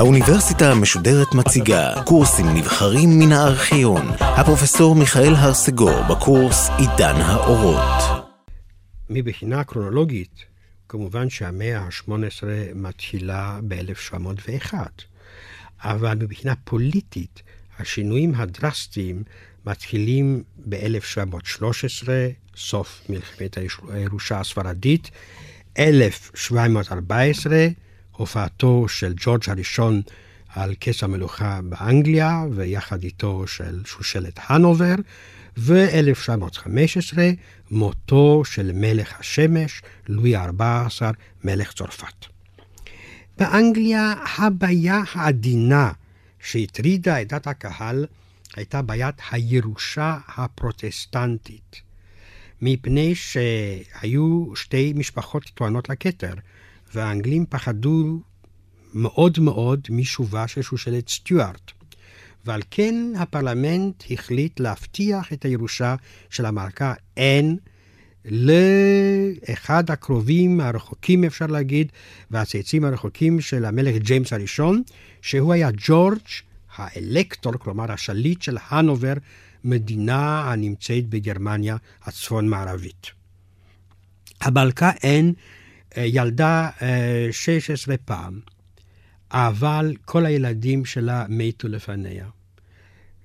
האוניברסיטה המשודרת מציגה קורסים נבחרים מן הארכיון. הפרופסור מיכאל הרסגור בקורס עידן האורות. מבחינה קרונולוגית, כמובן שהמאה ה-18 מתחילה ב-1701, אבל מבחינה פוליטית, השינויים הדרסטיים מתחילים ב-1713, סוף מלחמת הירושה הספרדית, 1714, הופעתו של ג'ורג' הראשון על כס המלוכה באנגליה, ויחד איתו של שושלת הנובר, ו-1915, מותו של מלך השמש, לואי ה-14, מלך צרפת. באנגליה הבעיה העדינה שהטרידה את דת הקהל הייתה בעיית הירושה הפרוטסטנטית, מפני שהיו שתי משפחות טוענות לכתר, והאנגלים פחדו מאוד מאוד משובה של שושלת סטיוארט. ועל כן הפרלמנט החליט להבטיח את הירושה של המלכה אן לאחד הקרובים הרחוקים, אפשר להגיד, והצאצאים הרחוקים של המלך ג'יימס הראשון, שהוא היה ג'ורג' האלקטור, כלומר השליט של הנובר, מדינה הנמצאת בגרמניה הצפון-מערבית. המלכה אן אה, ילדה 16 אה, פעם, אבל כל הילדים שלה מתו לפניה.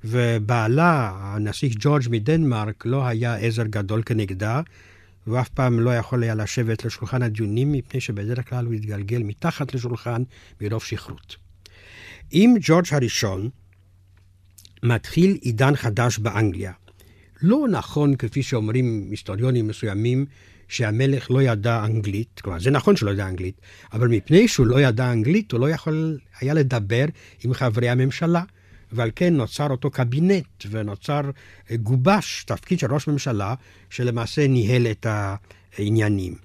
ובעלה, הנסיך ג'ורג' מדנמרק, לא היה עזר גדול כנגדה, ואף פעם לא יכול היה לשבת לשולחן הדיונים, מפני שבדרך כלל הוא התגלגל מתחת לשולחן מרוב שכרות. עם ג'ורג' הראשון מתחיל עידן חדש באנגליה. לא נכון, כפי שאומרים היסטוריונים מסוימים, שהמלך לא ידע אנגלית, כלומר, זה נכון שהוא לא ידע אנגלית, אבל מפני שהוא לא ידע אנגלית, הוא לא יכול היה לדבר עם חברי הממשלה. ועל כן נוצר אותו קבינט ונוצר, אה, גובש תפקיד של ראש ממשלה, שלמעשה ניהל את העניינים.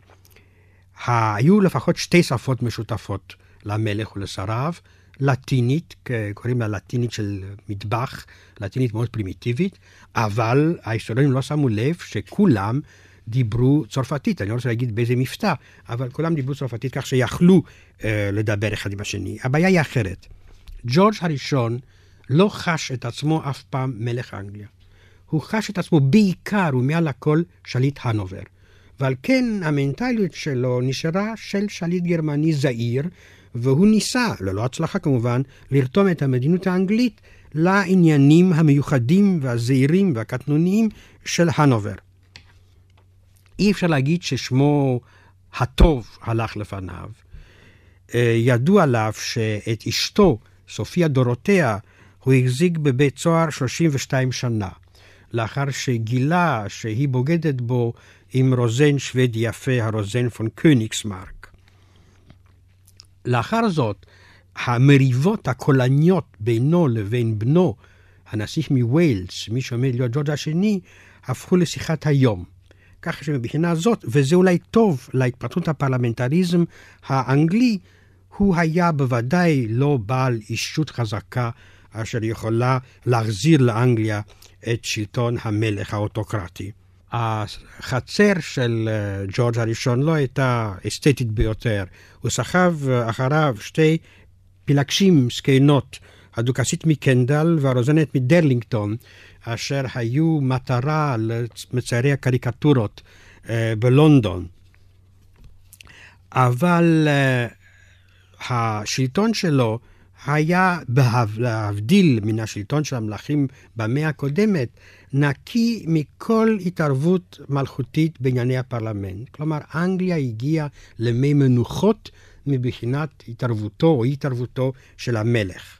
היו לפחות שתי שפות משותפות למלך ולשריו, לטינית, קוראים לה לטינית של מטבח, לטינית מאוד פרימיטיבית, אבל ההיסטוריונים לא שמו לב שכולם דיברו צרפתית, אני לא רוצה להגיד באיזה מבטא, אבל כולם דיברו צרפתית כך שיכלו אה, לדבר אחד עם השני. הבעיה היא אחרת. ג'ורג' הראשון לא חש את עצמו אף פעם מלך אנגליה. הוא חש את עצמו בעיקר ומעל הכל שליט הנובר. ועל כן המנטליות שלו נשארה של שליט גרמני זעיר, והוא ניסה, ללא הצלחה כמובן, לרתום את המדינות האנגלית לעניינים המיוחדים והזעירים והקטנוניים של הנובר. אי אפשר להגיד ששמו הטוב הלך לפניו. אה, ידוע עליו שאת אשתו, סופיה דורותיה, הוא החזיק בבית סוהר 32 שנה, לאחר שגילה שהיא בוגדת בו עם רוזן שוודי יפה, הרוזן פון קוניגסמרק. לאחר זאת, המריבות הקולניות בינו לבין בנו, הנסיך מווילס, מי שעומד להיות ג'ורג' השני, הפכו לשיחת היום. כך שמבחינה זאת, וזה אולי טוב להתפתחות הפרלמנטריזם האנגלי, הוא היה בוודאי לא בעל אישות חזקה אשר יכולה להחזיר לאנגליה את שלטון המלך האוטוקרטי. החצר של אה, ג'ורג' הראשון לא הייתה אסתטית ביותר. הוא סחב אה, אחריו שתי פילגשים זקנות, הדוכסית מקנדל והרוזנת מדרלינגטון, אשר היו מטרה למציירי הקריקטורות אה, בלונדון. אבל השלטון שלו היה, להבדיל מן השלטון של המלכים במאה הקודמת, נקי מכל התערבות מלכותית בענייני הפרלמנט. כלומר, אנגליה הגיעה למי מנוחות מבחינת התערבותו או אי-התערבותו של המלך.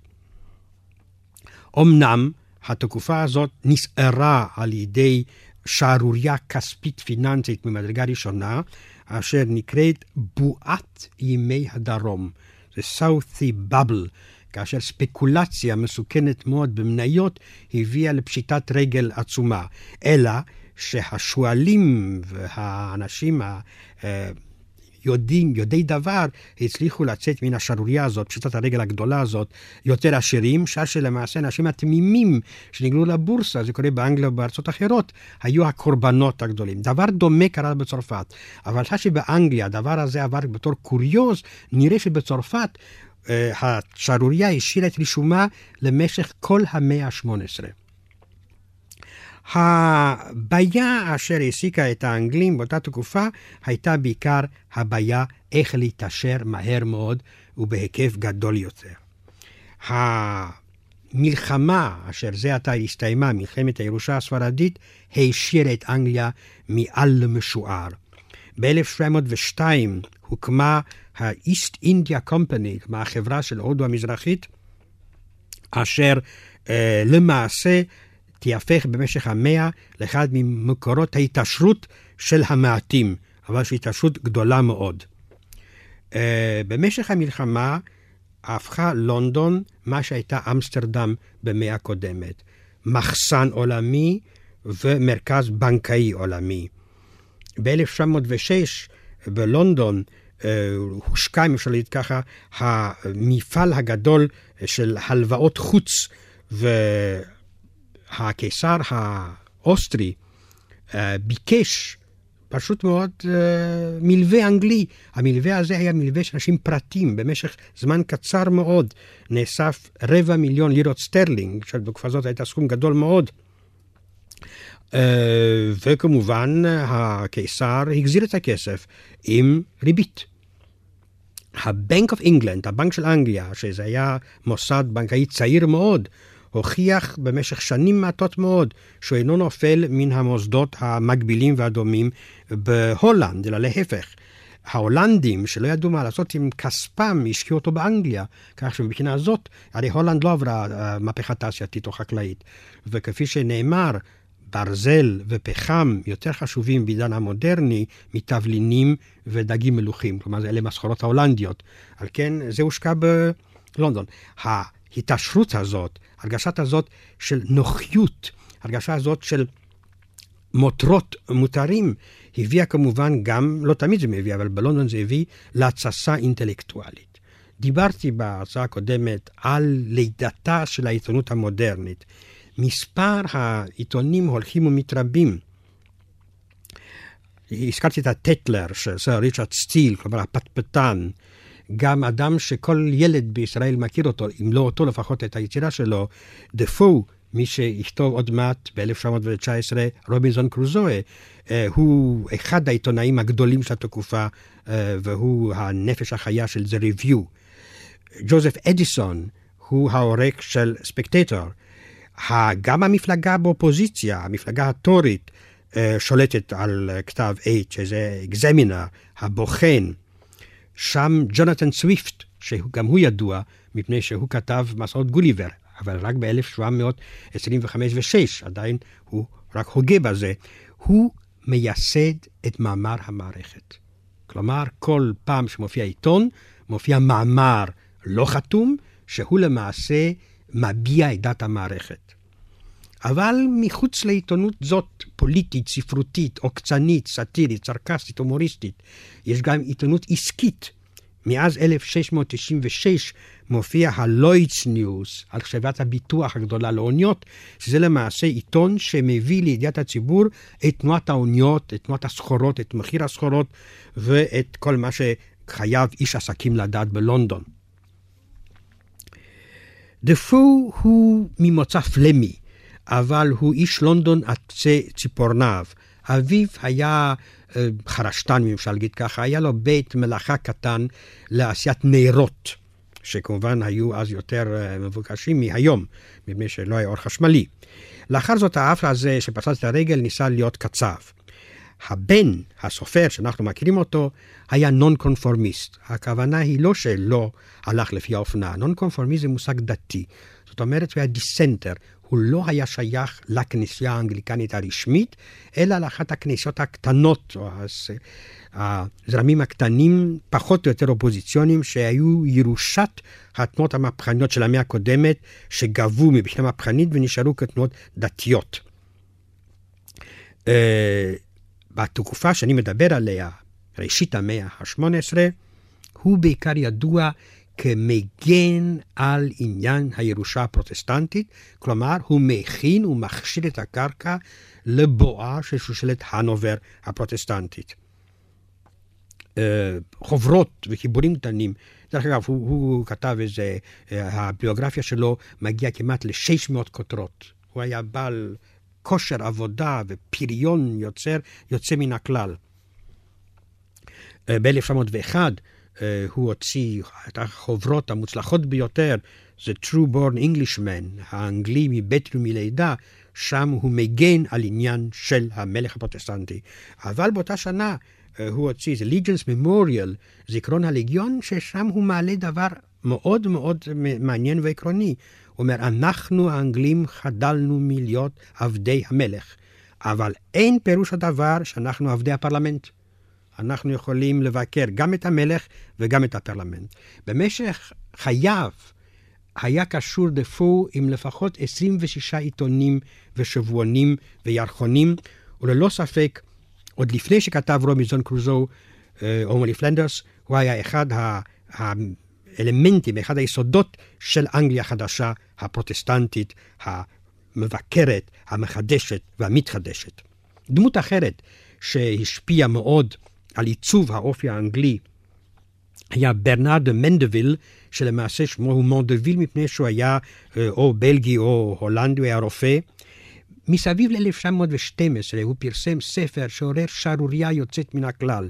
אמנם התקופה הזאת נסערה על ידי שערורייה כספית פיננסית ממדרגה ראשונה, אשר נקראת בועת ימי הדרום. זה סאות'י בבל, כאשר ספקולציה מסוכנת מאוד במניות הביאה לפשיטת רגל עצומה. אלא שהשועלים והאנשים יודעים, יודעי דבר, הצליחו לצאת מן השערורייה הזאת, פשיטת הרגל הגדולה הזאת, יותר עשירים, שעה שלמעשה האנשים התמימים שנגלו לבורסה, זה קורה באנגליה ובארצות אחרות, היו הקורבנות הגדולים. דבר דומה קרה בצרפת, אבל שעה שבאנגליה הדבר הזה עבר בתור קוריוז, נראה שבצרפת אה, השערורייה השאירה את רישומה למשך כל המאה ה-18. הבעיה אשר העסיקה את האנגלים באותה תקופה הייתה בעיקר הבעיה איך להתעשר מהר מאוד ובהיקף גדול יותר. המלחמה אשר זה עתה הסתיימה, מלחמת הירושה הספרדית, העשירה את אנגליה מעל למשוער. ב-1702 הוקמה ה-East India Company, כלומר החברה של הודו המזרחית, אשר אה, למעשה תיהפך במשך המאה לאחד ממקורות ההתעשרות של המעטים, אבל שהיא התעשרות גדולה מאוד. Uh, במשך המלחמה הפכה לונדון מה שהייתה אמסטרדם במאה הקודמת, מחסן עולמי ומרכז בנקאי עולמי. ב-1906 בלונדון אה, הושקע, אם אפשר להגיד ככה, המפעל הגדול של הלוואות חוץ ו... הקיסר האוסטרי אה, ביקש פשוט מאוד אה, מלווה אנגלי. המלווה הזה היה מלווה של אנשים פרטיים. במשך זמן קצר מאוד נאסף רבע מיליון לירות סטרלינג, שבתקופה הזאת הייתה סכום גדול מאוד. אה, וכמובן, הקיסר החזיר את הכסף עם ריבית. ה Bank of England, הבנק של אנגליה, שזה היה מוסד בנקאי צעיר מאוד, הוכיח במשך שנים מעטות מאוד שהוא אינו נופל מן המוסדות המקבילים והדומים בהולנד, אלא להפך. ההולנדים, שלא ידעו מה לעשות עם כספם, השקיעו אותו באנגליה, כך שמבחינה זאת, הרי הולנד לא עברה אה, מהפכה תעשייתית או חקלאית. וכפי שנאמר, ברזל ופחם יותר חשובים בעידן המודרני מתבלינים ודגים מלוכים. כלומר, אלה הסחורות ההולנדיות. על כן, זה הושקע בלונדון. ההתעשרות הזאת, הרגשת הזאת של נוחיות, הרגשה הזאת של מותרות מותרים, הביאה כמובן גם, לא תמיד זה מביא, אבל בלונדון זה הביא להתססה אינטלקטואלית. דיברתי בהרצאה הקודמת על לידתה של העיתונות המודרנית. מספר העיתונים הולכים ומתרבים. הזכרתי את הטטלר של סר ריצ'רד סטיל, כלומר הפטפטן, גם אדם שכל ילד בישראל מכיר אותו, אם לא אותו לפחות את היצירה שלו, דפו, מי שיכתוב עוד מעט ב-1919, רובינזון קרוזואה, אה, הוא אחד העיתונאים הגדולים של התקופה, אה, והוא הנפש החיה של The Review. ג'וזף אדיסון הוא העורק של ספקטטור. גם המפלגה באופוזיציה, המפלגה הטורית, אה, שולטת על כתב H, שזה אקזמינר, הבוחן. שם ג'ונתן סוויפט, שגם הוא ידוע מפני שהוא כתב מסעות גוליבר, אבל רק ב-1725 ו-6, עדיין הוא רק הוגה בזה, הוא מייסד את מאמר המערכת. כלומר, כל פעם שמופיע עיתון, מופיע מאמר לא חתום, שהוא למעשה מביע את דת המערכת. אבל מחוץ לעיתונות זאת, פוליטית, ספרותית, עוקצנית, סאטירית, סרקסטית, הומוריסטית, יש גם עיתונות עסקית. מאז 1696 מופיע הלוידס ניוס על חברת הביטוח הגדולה לאוניות, שזה למעשה עיתון שמביא לידיעת הציבור את תנועת האוניות, את תנועת הסחורות, את מחיר הסחורות ואת כל מה שחייב איש עסקים לדעת בלונדון. דפו הוא ממוצא פלמי, אבל הוא איש לונדון עד קצה ציפורניו. אביו היה אה, חרשתן, אם אפשר להגיד ככה, היה לו בית מלאכה קטן לעשיית נרות, שכמובן היו אז יותר אה, מבוקשים מהיום, מפני שלא היה אור חשמלי. לאחר זאת האף הזה שפצץ את הרגל ניסה להיות קצב. הבן, הסופר שאנחנו מכירים אותו, היה נון קונפורמיסט. הכוונה היא לא שלא הלך לפי האופנה, נון קונפורמיסט זה מושג דתי. זאת אומרת, הוא היה דיסנטר, הוא לא היה שייך לכנסייה האנגליקנית הרשמית, אלא לאחת הכנסיות הקטנות, או הזרמים הקטנים, פחות או יותר אופוזיציוניים, שהיו ירושת התנועות המהפכניות של המאה הקודמת, שגבו מבחינה מהפכנית ונשארו כתנועות דתיות. Uh, בתקופה שאני מדבר עליה, ראשית המאה ה-18, הוא בעיקר ידוע כמגן על עניין הירושה הפרוטסטנטית, כלומר, הוא מכין ומכשיר את הקרקע לבואה של שושלת הנובר הפרוטסטנטית. אה, חוברות וחיבורים קטנים. דרך אגב, הוא, הוא כתב איזה, אה, הביוגרפיה שלו מגיעה כמעט ל-600 כותרות. הוא היה בעל כושר עבודה ופריון יוצר, יוצא מן הכלל. אה, ב-1901 הוא הוציא את החוברות המוצלחות ביותר, זה True Born Englishman, האנגלי מבית ומלידה, שם הוא מגן על עניין של המלך הפרוטסטנטי. אבל באותה שנה אה, הוא הוציא, זה ליג'נס ממוריאל, זיכרון הליגיון, ששם הוא מעלה דבר מאוד מאוד מעניין ועקרוני. הוא אומר, אנחנו האנגלים חדלנו מלהיות עבדי המלך, אבל אין פירוש הדבר שאנחנו עבדי הפרלמנט. אנחנו יכולים לבקר גם את המלך וגם את הפרלמנט. במשך חייו היה קשור דפו עם לפחות 26 עיתונים ושבועונים וירחונים, וללא ספק עוד לפני שכתב רובינזון קרוזו, אומולי פלנדרס, הוא היה אחד האלמנטים, אחד היסודות של אנגליה החדשה, הפרוטסטנטית, המבקרת, המחדשת והמתחדשת. דמות אחרת שהשפיעה מאוד על עיצוב האופי האנגלי היה ברנרד מנדוויל, שלמעשה שמו הוא מונדוויל מפני שהוא היה אה, או בלגי או הולנדי, הוא היה רופא. מסביב ל-1912 הוא פרסם ספר שעורר שערורייה יוצאת מן הכלל.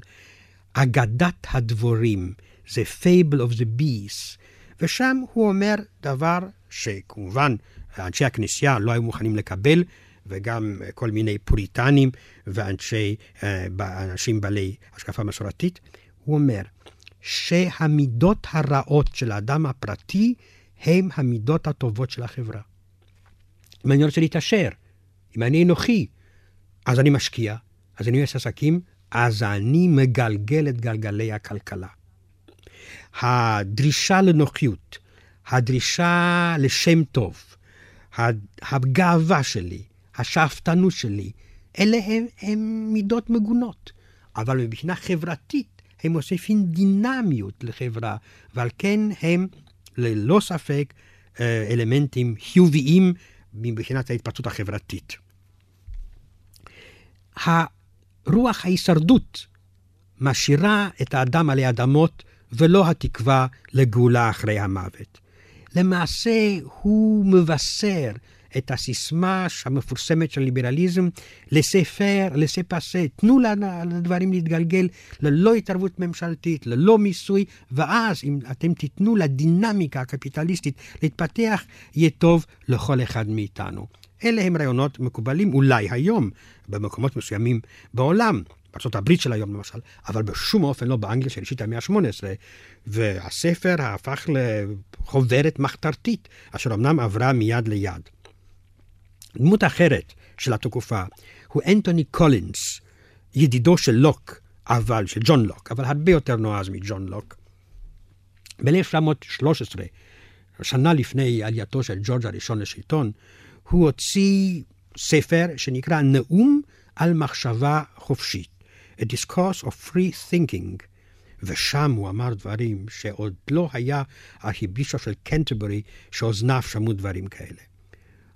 אגדת הדבורים, זה Fable of the Bees, ושם הוא אומר דבר שכמובן אנשי הכנסייה לא היו מוכנים לקבל, וגם כל מיני פוריטנים ואנשי, אה, אנשים בעלי השקפה מסורתית. הוא אומר שהמידות הרעות של האדם הפרטי הם המידות הטובות של החברה. אם אני רוצה להתעשר, אם אני אנוכי, אז אני משקיע, אז אני עושה עסקים, אז אני מגלגל את גלגלי הכלכלה. הדרישה לנוחיות, הדרישה לשם טוב, הגאווה שלי, השאפתנות שלי, אלה הם, הם מידות מגונות. אבל מבחינה חברתית הם מוסיפים דינמיות לחברה, ועל כן הם ללא ספק אה, אלמנטים חיוביים מבחינת ההתפתחות החברתית. הרוח ההישרדות משאירה את האדם עלי אדמות ולא התקווה לגאולה אחרי המוות. למעשה הוא מבשר את הסיסמה המפורסמת של ליברליזם לספר, לספסה, תנו לדברים להתגלגל ללא התערבות ממשלתית, ללא מיסוי, ואז אם אתם תיתנו לדינמיקה הקפיטליסטית להתפתח, יהיה טוב לכל אחד מאיתנו. אלה הם רעיונות מקובלים אולי היום במקומות מסוימים בעולם. בארה"ב של היום למשל, אבל בשום אופן לא באנגליה של ראשית המאה ה-18. והספר הפך לחוברת מחתרתית, אשר אמנם עברה מיד ליד. דמות אחרת של התקופה הוא אנטוני קולינס, ידידו של לוק, אבל, של ג'ון לוק, אבל הרבה יותר נועז מג'ון לוק. ב-1913, שנה לפני עלייתו של ג'ורג' הראשון לשלטון, הוא הוציא ספר שנקרא נאום על מחשבה חופשית, A Discourse of Free Thinking, ושם הוא אמר דברים שעוד לא היה הארכיבישוף של קנטברי שאוזניו שמעו דברים כאלה.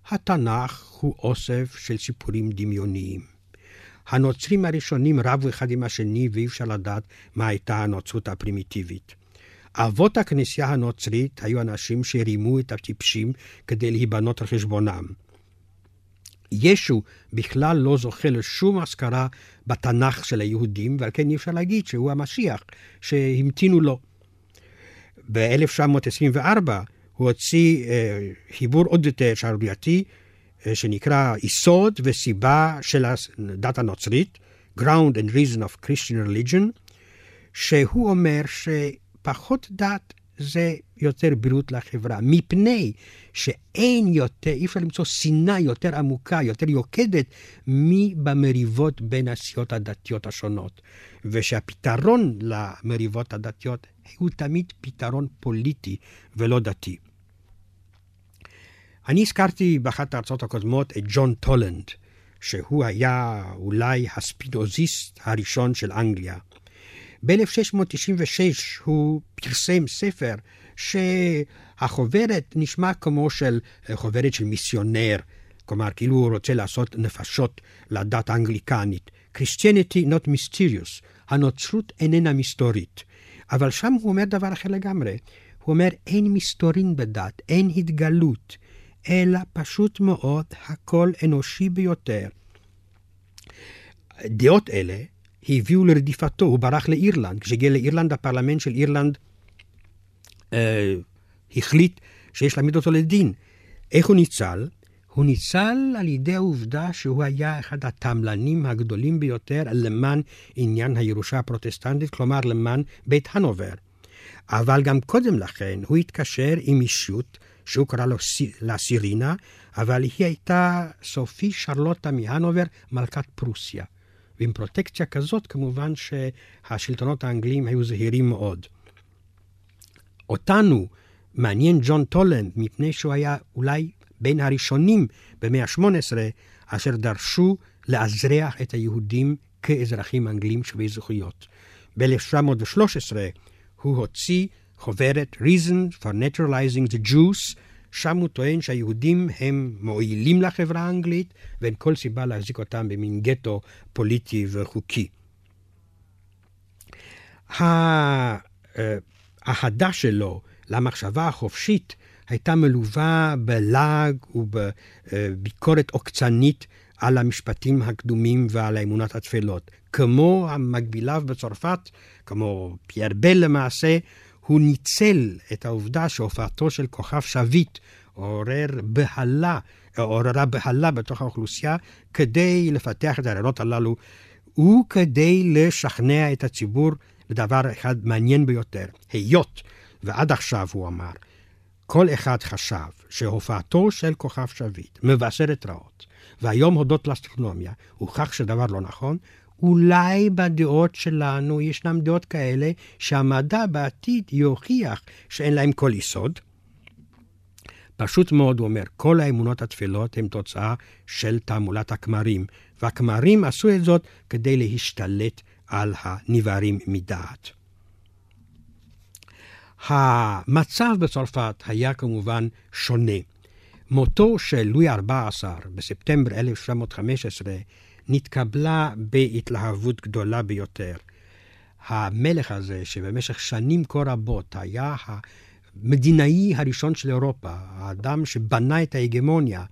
התנ"ך הוא אוסף של סיפורים דמיוניים. הנוצרים הראשונים רבו אחד עם השני ואי אפשר לדעת מה הייתה הנוצרות הפרימיטיבית. אבות הכנסייה הנוצרית היו אנשים שרימו את הטיפשים כדי להיבנות על חשבונם. ישו בכלל לא זוכה לשום אזכרה בתנ"ך של היהודים, ועל כן אי אפשר להגיד שהוא המשיח שהמתינו לו. ב-1924 הוא הוציא אה, חיבור עוד יותר שערורייתי, אה, שנקרא יסוד וסיבה של הדת הנוצרית, Ground and Reason of Christian Religion, שהוא אומר שפחות דת זה יותר בריאות לחברה, מפני שאין יותר, אי אפשר למצוא שנאה יותר עמוקה, יותר יוקדת, מבמריבות בין הסיעות הדתיות השונות. ושהפתרון למריבות הדתיות הוא תמיד פתרון פוליטי ולא דתי. אני הזכרתי באחת ההרצאות הקודמות את ג'ון טולנד, שהוא היה אולי הספינוזיסט הראשון של אנגליה. ב-1696 הוא פרסם ספר שהחוברת נשמע כמו של חוברת של מיסיונר, כלומר, כאילו הוא רוצה לעשות נפשות לדת האנגליקנית. Christianity not mysterious, הנוצרות איננה מסתורית. אבל שם הוא אומר דבר אחר לגמרי. הוא אומר, אין מסתורין בדת, אין התגלות, אלא פשוט מאוד הכל אנושי ביותר. דעות אלה הביאו לרדיפתו, הוא ברח לאירלנד. כשהגיע לאירלנד, הפרלמנט של אירלנד אה, החליט שיש להעמיד אותו לדין. איך הוא ניצל? הוא ניצל על ידי העובדה שהוא היה אחד התמלנים הגדולים ביותר למען עניין הירושה הפרוטסטנטית, כלומר למען בית הנובר. אבל גם קודם לכן הוא התקשר עם אישות שהוא קרא לו לה סירינה, אבל היא הייתה סופי שרלוטה מהנובר, מלכת פרוסיה. ועם פרוטקציה כזאת, כמובן שהשלטונות האנגליים היו זהירים מאוד. אותנו מעניין ג'ון טולנד, מפני שהוא היה אולי בין הראשונים במאה ה-18 אשר דרשו לאזרח את היהודים כאזרחים אנגלים שווי זכויות. ב-1713 הוא הוציא חוברת Reason for Naturalizing the Jews, שם הוא טוען שהיהודים הם מועילים לחברה האנגלית ואין כל סיבה להחזיק אותם במין גטו פוליטי וחוקי. האהדה שלו למחשבה החופשית הייתה מלווה בלעג ובביקורת עוקצנית על המשפטים הקדומים ועל האמונות התפלות. כמו המקביליו בצרפת, כמו פייר בל למעשה, הוא ניצל את העובדה שהופעתו של כוכב שביט עורר בהלה, עוררה בהלה בתוך האוכלוסייה כדי לפתח את הרעיונות הללו וכדי לשכנע את הציבור בדבר אחד מעניין ביותר. היות ועד עכשיו הוא אמר כל אחד חשב שהופעתו של כוכב שביט מבשרת רעות, והיום הודות לאסטרונומיה הוכח שדבר לא נכון, אולי בדעות שלנו ישנם דעות כאלה שהמדע בעתיד יוכיח שאין להם כל יסוד. פשוט מאוד, הוא אומר, כל האמונות התפלות הן תוצאה של תעמולת הכמרים, והכמרים עשו את זאת כדי להשתלט על הנבערים מדעת. המצב בצרפת היה כמובן שונה. מותו של לואי ה-14 בספטמבר 1915 נתקבלה בהתלהבות גדולה ביותר. המלך הזה, שבמשך שנים כה רבות היה המדינאי הראשון של אירופה, האדם שבנה את ההגמוניה,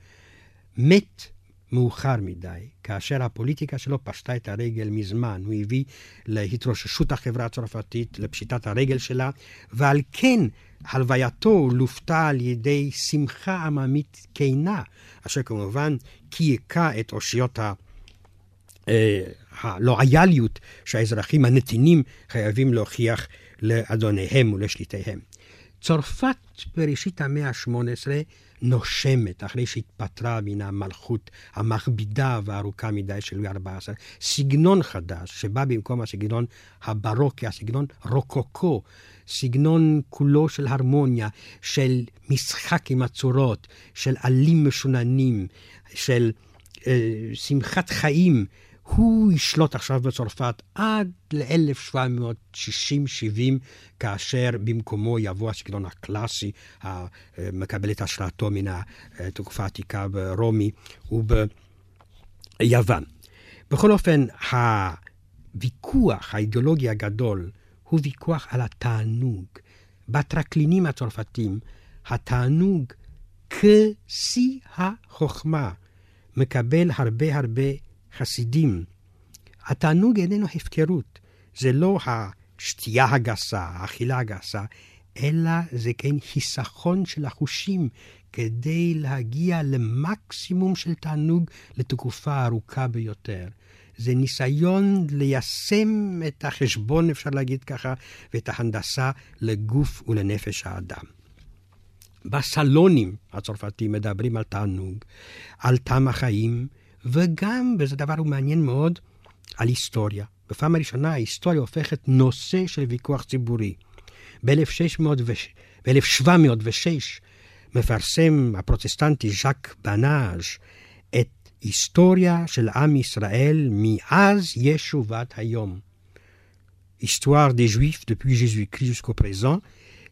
מת מאוחר מדי, כאשר הפוליטיקה שלו פשטה את הרגל מזמן. הוא הביא להתרוששות החברה הצרפתית, לפשיטת הרגל שלה, ועל כן הלווייתו לוותה על ידי שמחה עממית כנה, אשר כמובן קייקה את אושיות ה... אה, הלויאליות שהאזרחים הנתינים חייבים להוכיח לאדוניהם ולשליטיהם. צרפת בראשית המאה ה-18 נושמת אחרי שהתפטרה מן המלכות המכבידה והארוכה מדי של לואי ה-14. סגנון חדש שבא במקום הסגנון הברוקי, הסגנון רוקוקו, סגנון כולו של הרמוניה, של משחק עם הצורות, של עלים משוננים, של אה, שמחת חיים. הוא ישלוט עכשיו בצרפת עד ל-1760-70, כאשר במקומו יבוא הסגנון הקלאסי, המקבל את השראתו מן התקופה העתיקה ברומי וביוון. בכל אופן, הוויכוח האידיאולוגי הגדול הוא ויכוח על התענוג. בטרקלינים הצרפתים, התענוג כשיא החוכמה מקבל הרבה הרבה חסידים. התענוג איננו הפקרות, זה לא השתייה הגסה, האכילה הגסה, אלא זה כן חיסכון של החושים כדי להגיע למקסימום של תענוג לתקופה ארוכה ביותר. זה ניסיון ליישם את החשבון, אפשר להגיד ככה, ואת ההנדסה לגוף ולנפש האדם. בסלונים הצרפתים מדברים על תענוג, על טעם החיים, וגם, וזה דבר מעניין מאוד, על היסטוריה. בפעם הראשונה ההיסטוריה הופכת נושא של ויכוח ציבורי. ב-1706 מפרסם הפרוטסטנטי ז'אק בנאז' את היסטוריה של עם ישראל מאז ישו ועד היום. Histoire des Juifs depuis Jésus-Christ jusqu'à présent,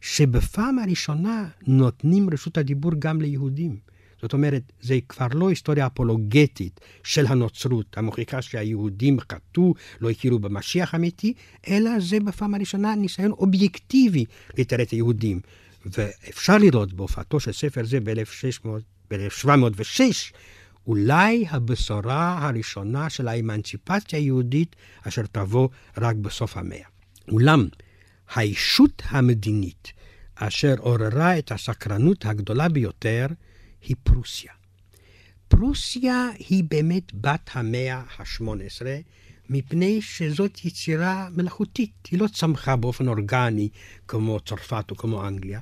שבפעם הראשונה נותנים רשות הדיבור גם ליהודים. זאת אומרת, זה כבר לא היסטוריה אפולוגטית של הנוצרות, המוכיחה שהיהודים חטאו, לא הכירו במשיח אמיתי, אלא זה בפעם הראשונה ניסיון אובייקטיבי לתאר את היהודים. ואפשר לראות בהופעתו של ספר זה ב-1706, אולי הבשורה הראשונה של האמנציפציה היהודית אשר תבוא רק בסוף המאה. אולם, הישות המדינית אשר עוררה את הסקרנות הגדולה ביותר היא פרוסיה. פרוסיה היא באמת בת המאה ה-18, מפני שזאת יצירה מלאכותית. היא לא צמחה באופן אורגני כמו צרפת או כמו אנגליה,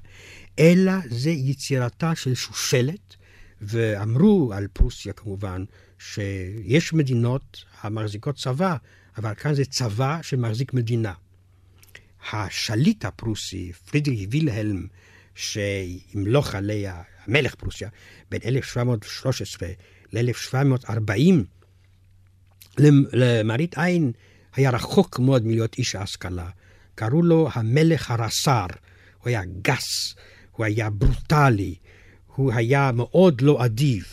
אלא זה יצירתה של שושלת, ואמרו על פרוסיה כמובן, שיש מדינות המחזיקות צבא, אבל כאן זה צבא שמחזיק מדינה. השליט הפרוסי, פרידריך וילהלם, שימלוך עליה, המלך פרוסיה, בין 1713 ל-1740, למראית עין היה רחוק מאוד מלהיות איש ההשכלה. קראו לו המלך הרס"ר, הוא היה גס, הוא היה ברוטלי, הוא היה מאוד לא אדיב.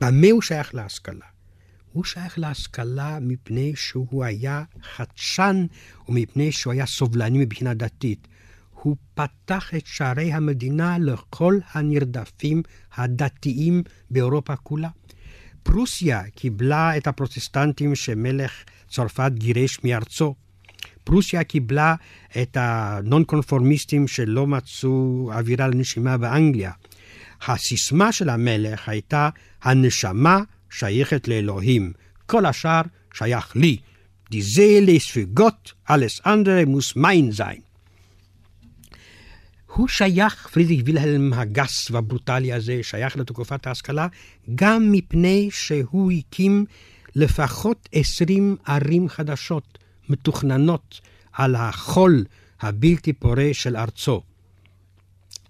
במה הוא שייך להשכלה? הוא שייך להשכלה מפני שהוא היה חדשן ומפני שהוא היה סובלני מבחינה דתית. הוא פתח את שערי המדינה לכל הנרדפים הדתיים באירופה כולה. פרוסיה קיבלה את הפרוטסטנטים שמלך צרפת גירש מארצו. פרוסיה קיבלה את הנון קונפורמיסטים שלא מצאו אווירה לנשימה באנגליה. הסיסמה של המלך הייתה הנשמה שייכת לאלוהים, כל השאר שייך לי. Die Seele ist für Gott, הוא שייך, פרידריך וילהלם הגס והברוטלי הזה, שייך לתקופת ההשכלה, גם מפני שהוא הקים לפחות עשרים ערים חדשות, מתוכננות על החול הבלתי פורה של ארצו.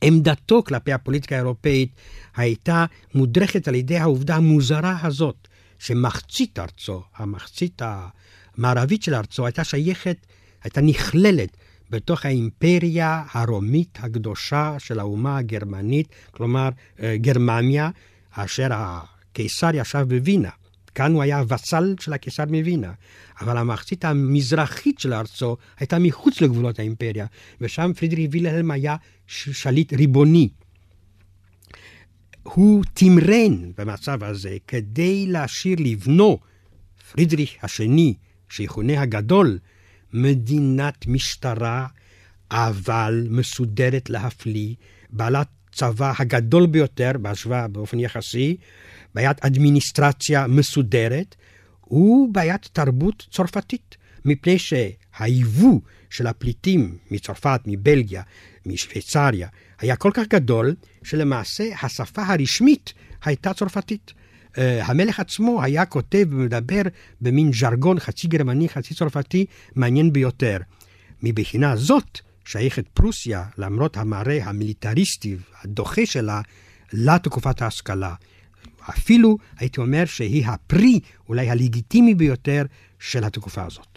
עמדתו כלפי הפוליטיקה האירופאית הייתה מודרכת על ידי העובדה המוזרה הזאת, שמחצית ארצו, המחצית המערבית של ארצו, הייתה שייכת, הייתה נכללת בתוך האימפריה הרומית הקדושה של האומה הגרמנית, כלומר אה, גרמניה, אשר הקיסר ישב בווינה. כאן הוא היה וסל של הקיסר מווינה, אבל המחצית המזרחית של ארצו הייתה מחוץ לגבולות האימפריה, ושם פרידריך וילהלם היה שליט ריבוני. הוא תמרן במצב הזה כדי להשאיר לבנו, פרידריך השני, שיכונה הגדול, מדינת משטרה, אבל מסודרת להפליא, בעלת צבא הגדול ביותר בהשוואה באופן יחסי, בעיית אדמיניסטרציה מסודרת, ובעיית תרבות צרפתית, מפני שהיבוא של הפליטים מצרפת, מבלגיה, משוויצריה, היה כל כך גדול, שלמעשה השפה הרשמית הייתה צרפתית. Uh, המלך עצמו היה כותב ומדבר במין ז'רגון חצי גרמני, חצי צרפתי, מעניין ביותר. מבחינה זאת שייכת פרוסיה, למרות המראה המיליטריסטי, הדוחה שלה, לתקופת ההשכלה. אפילו הייתי אומר שהיא הפרי, אולי הלגיטימי ביותר, של התקופה הזאת.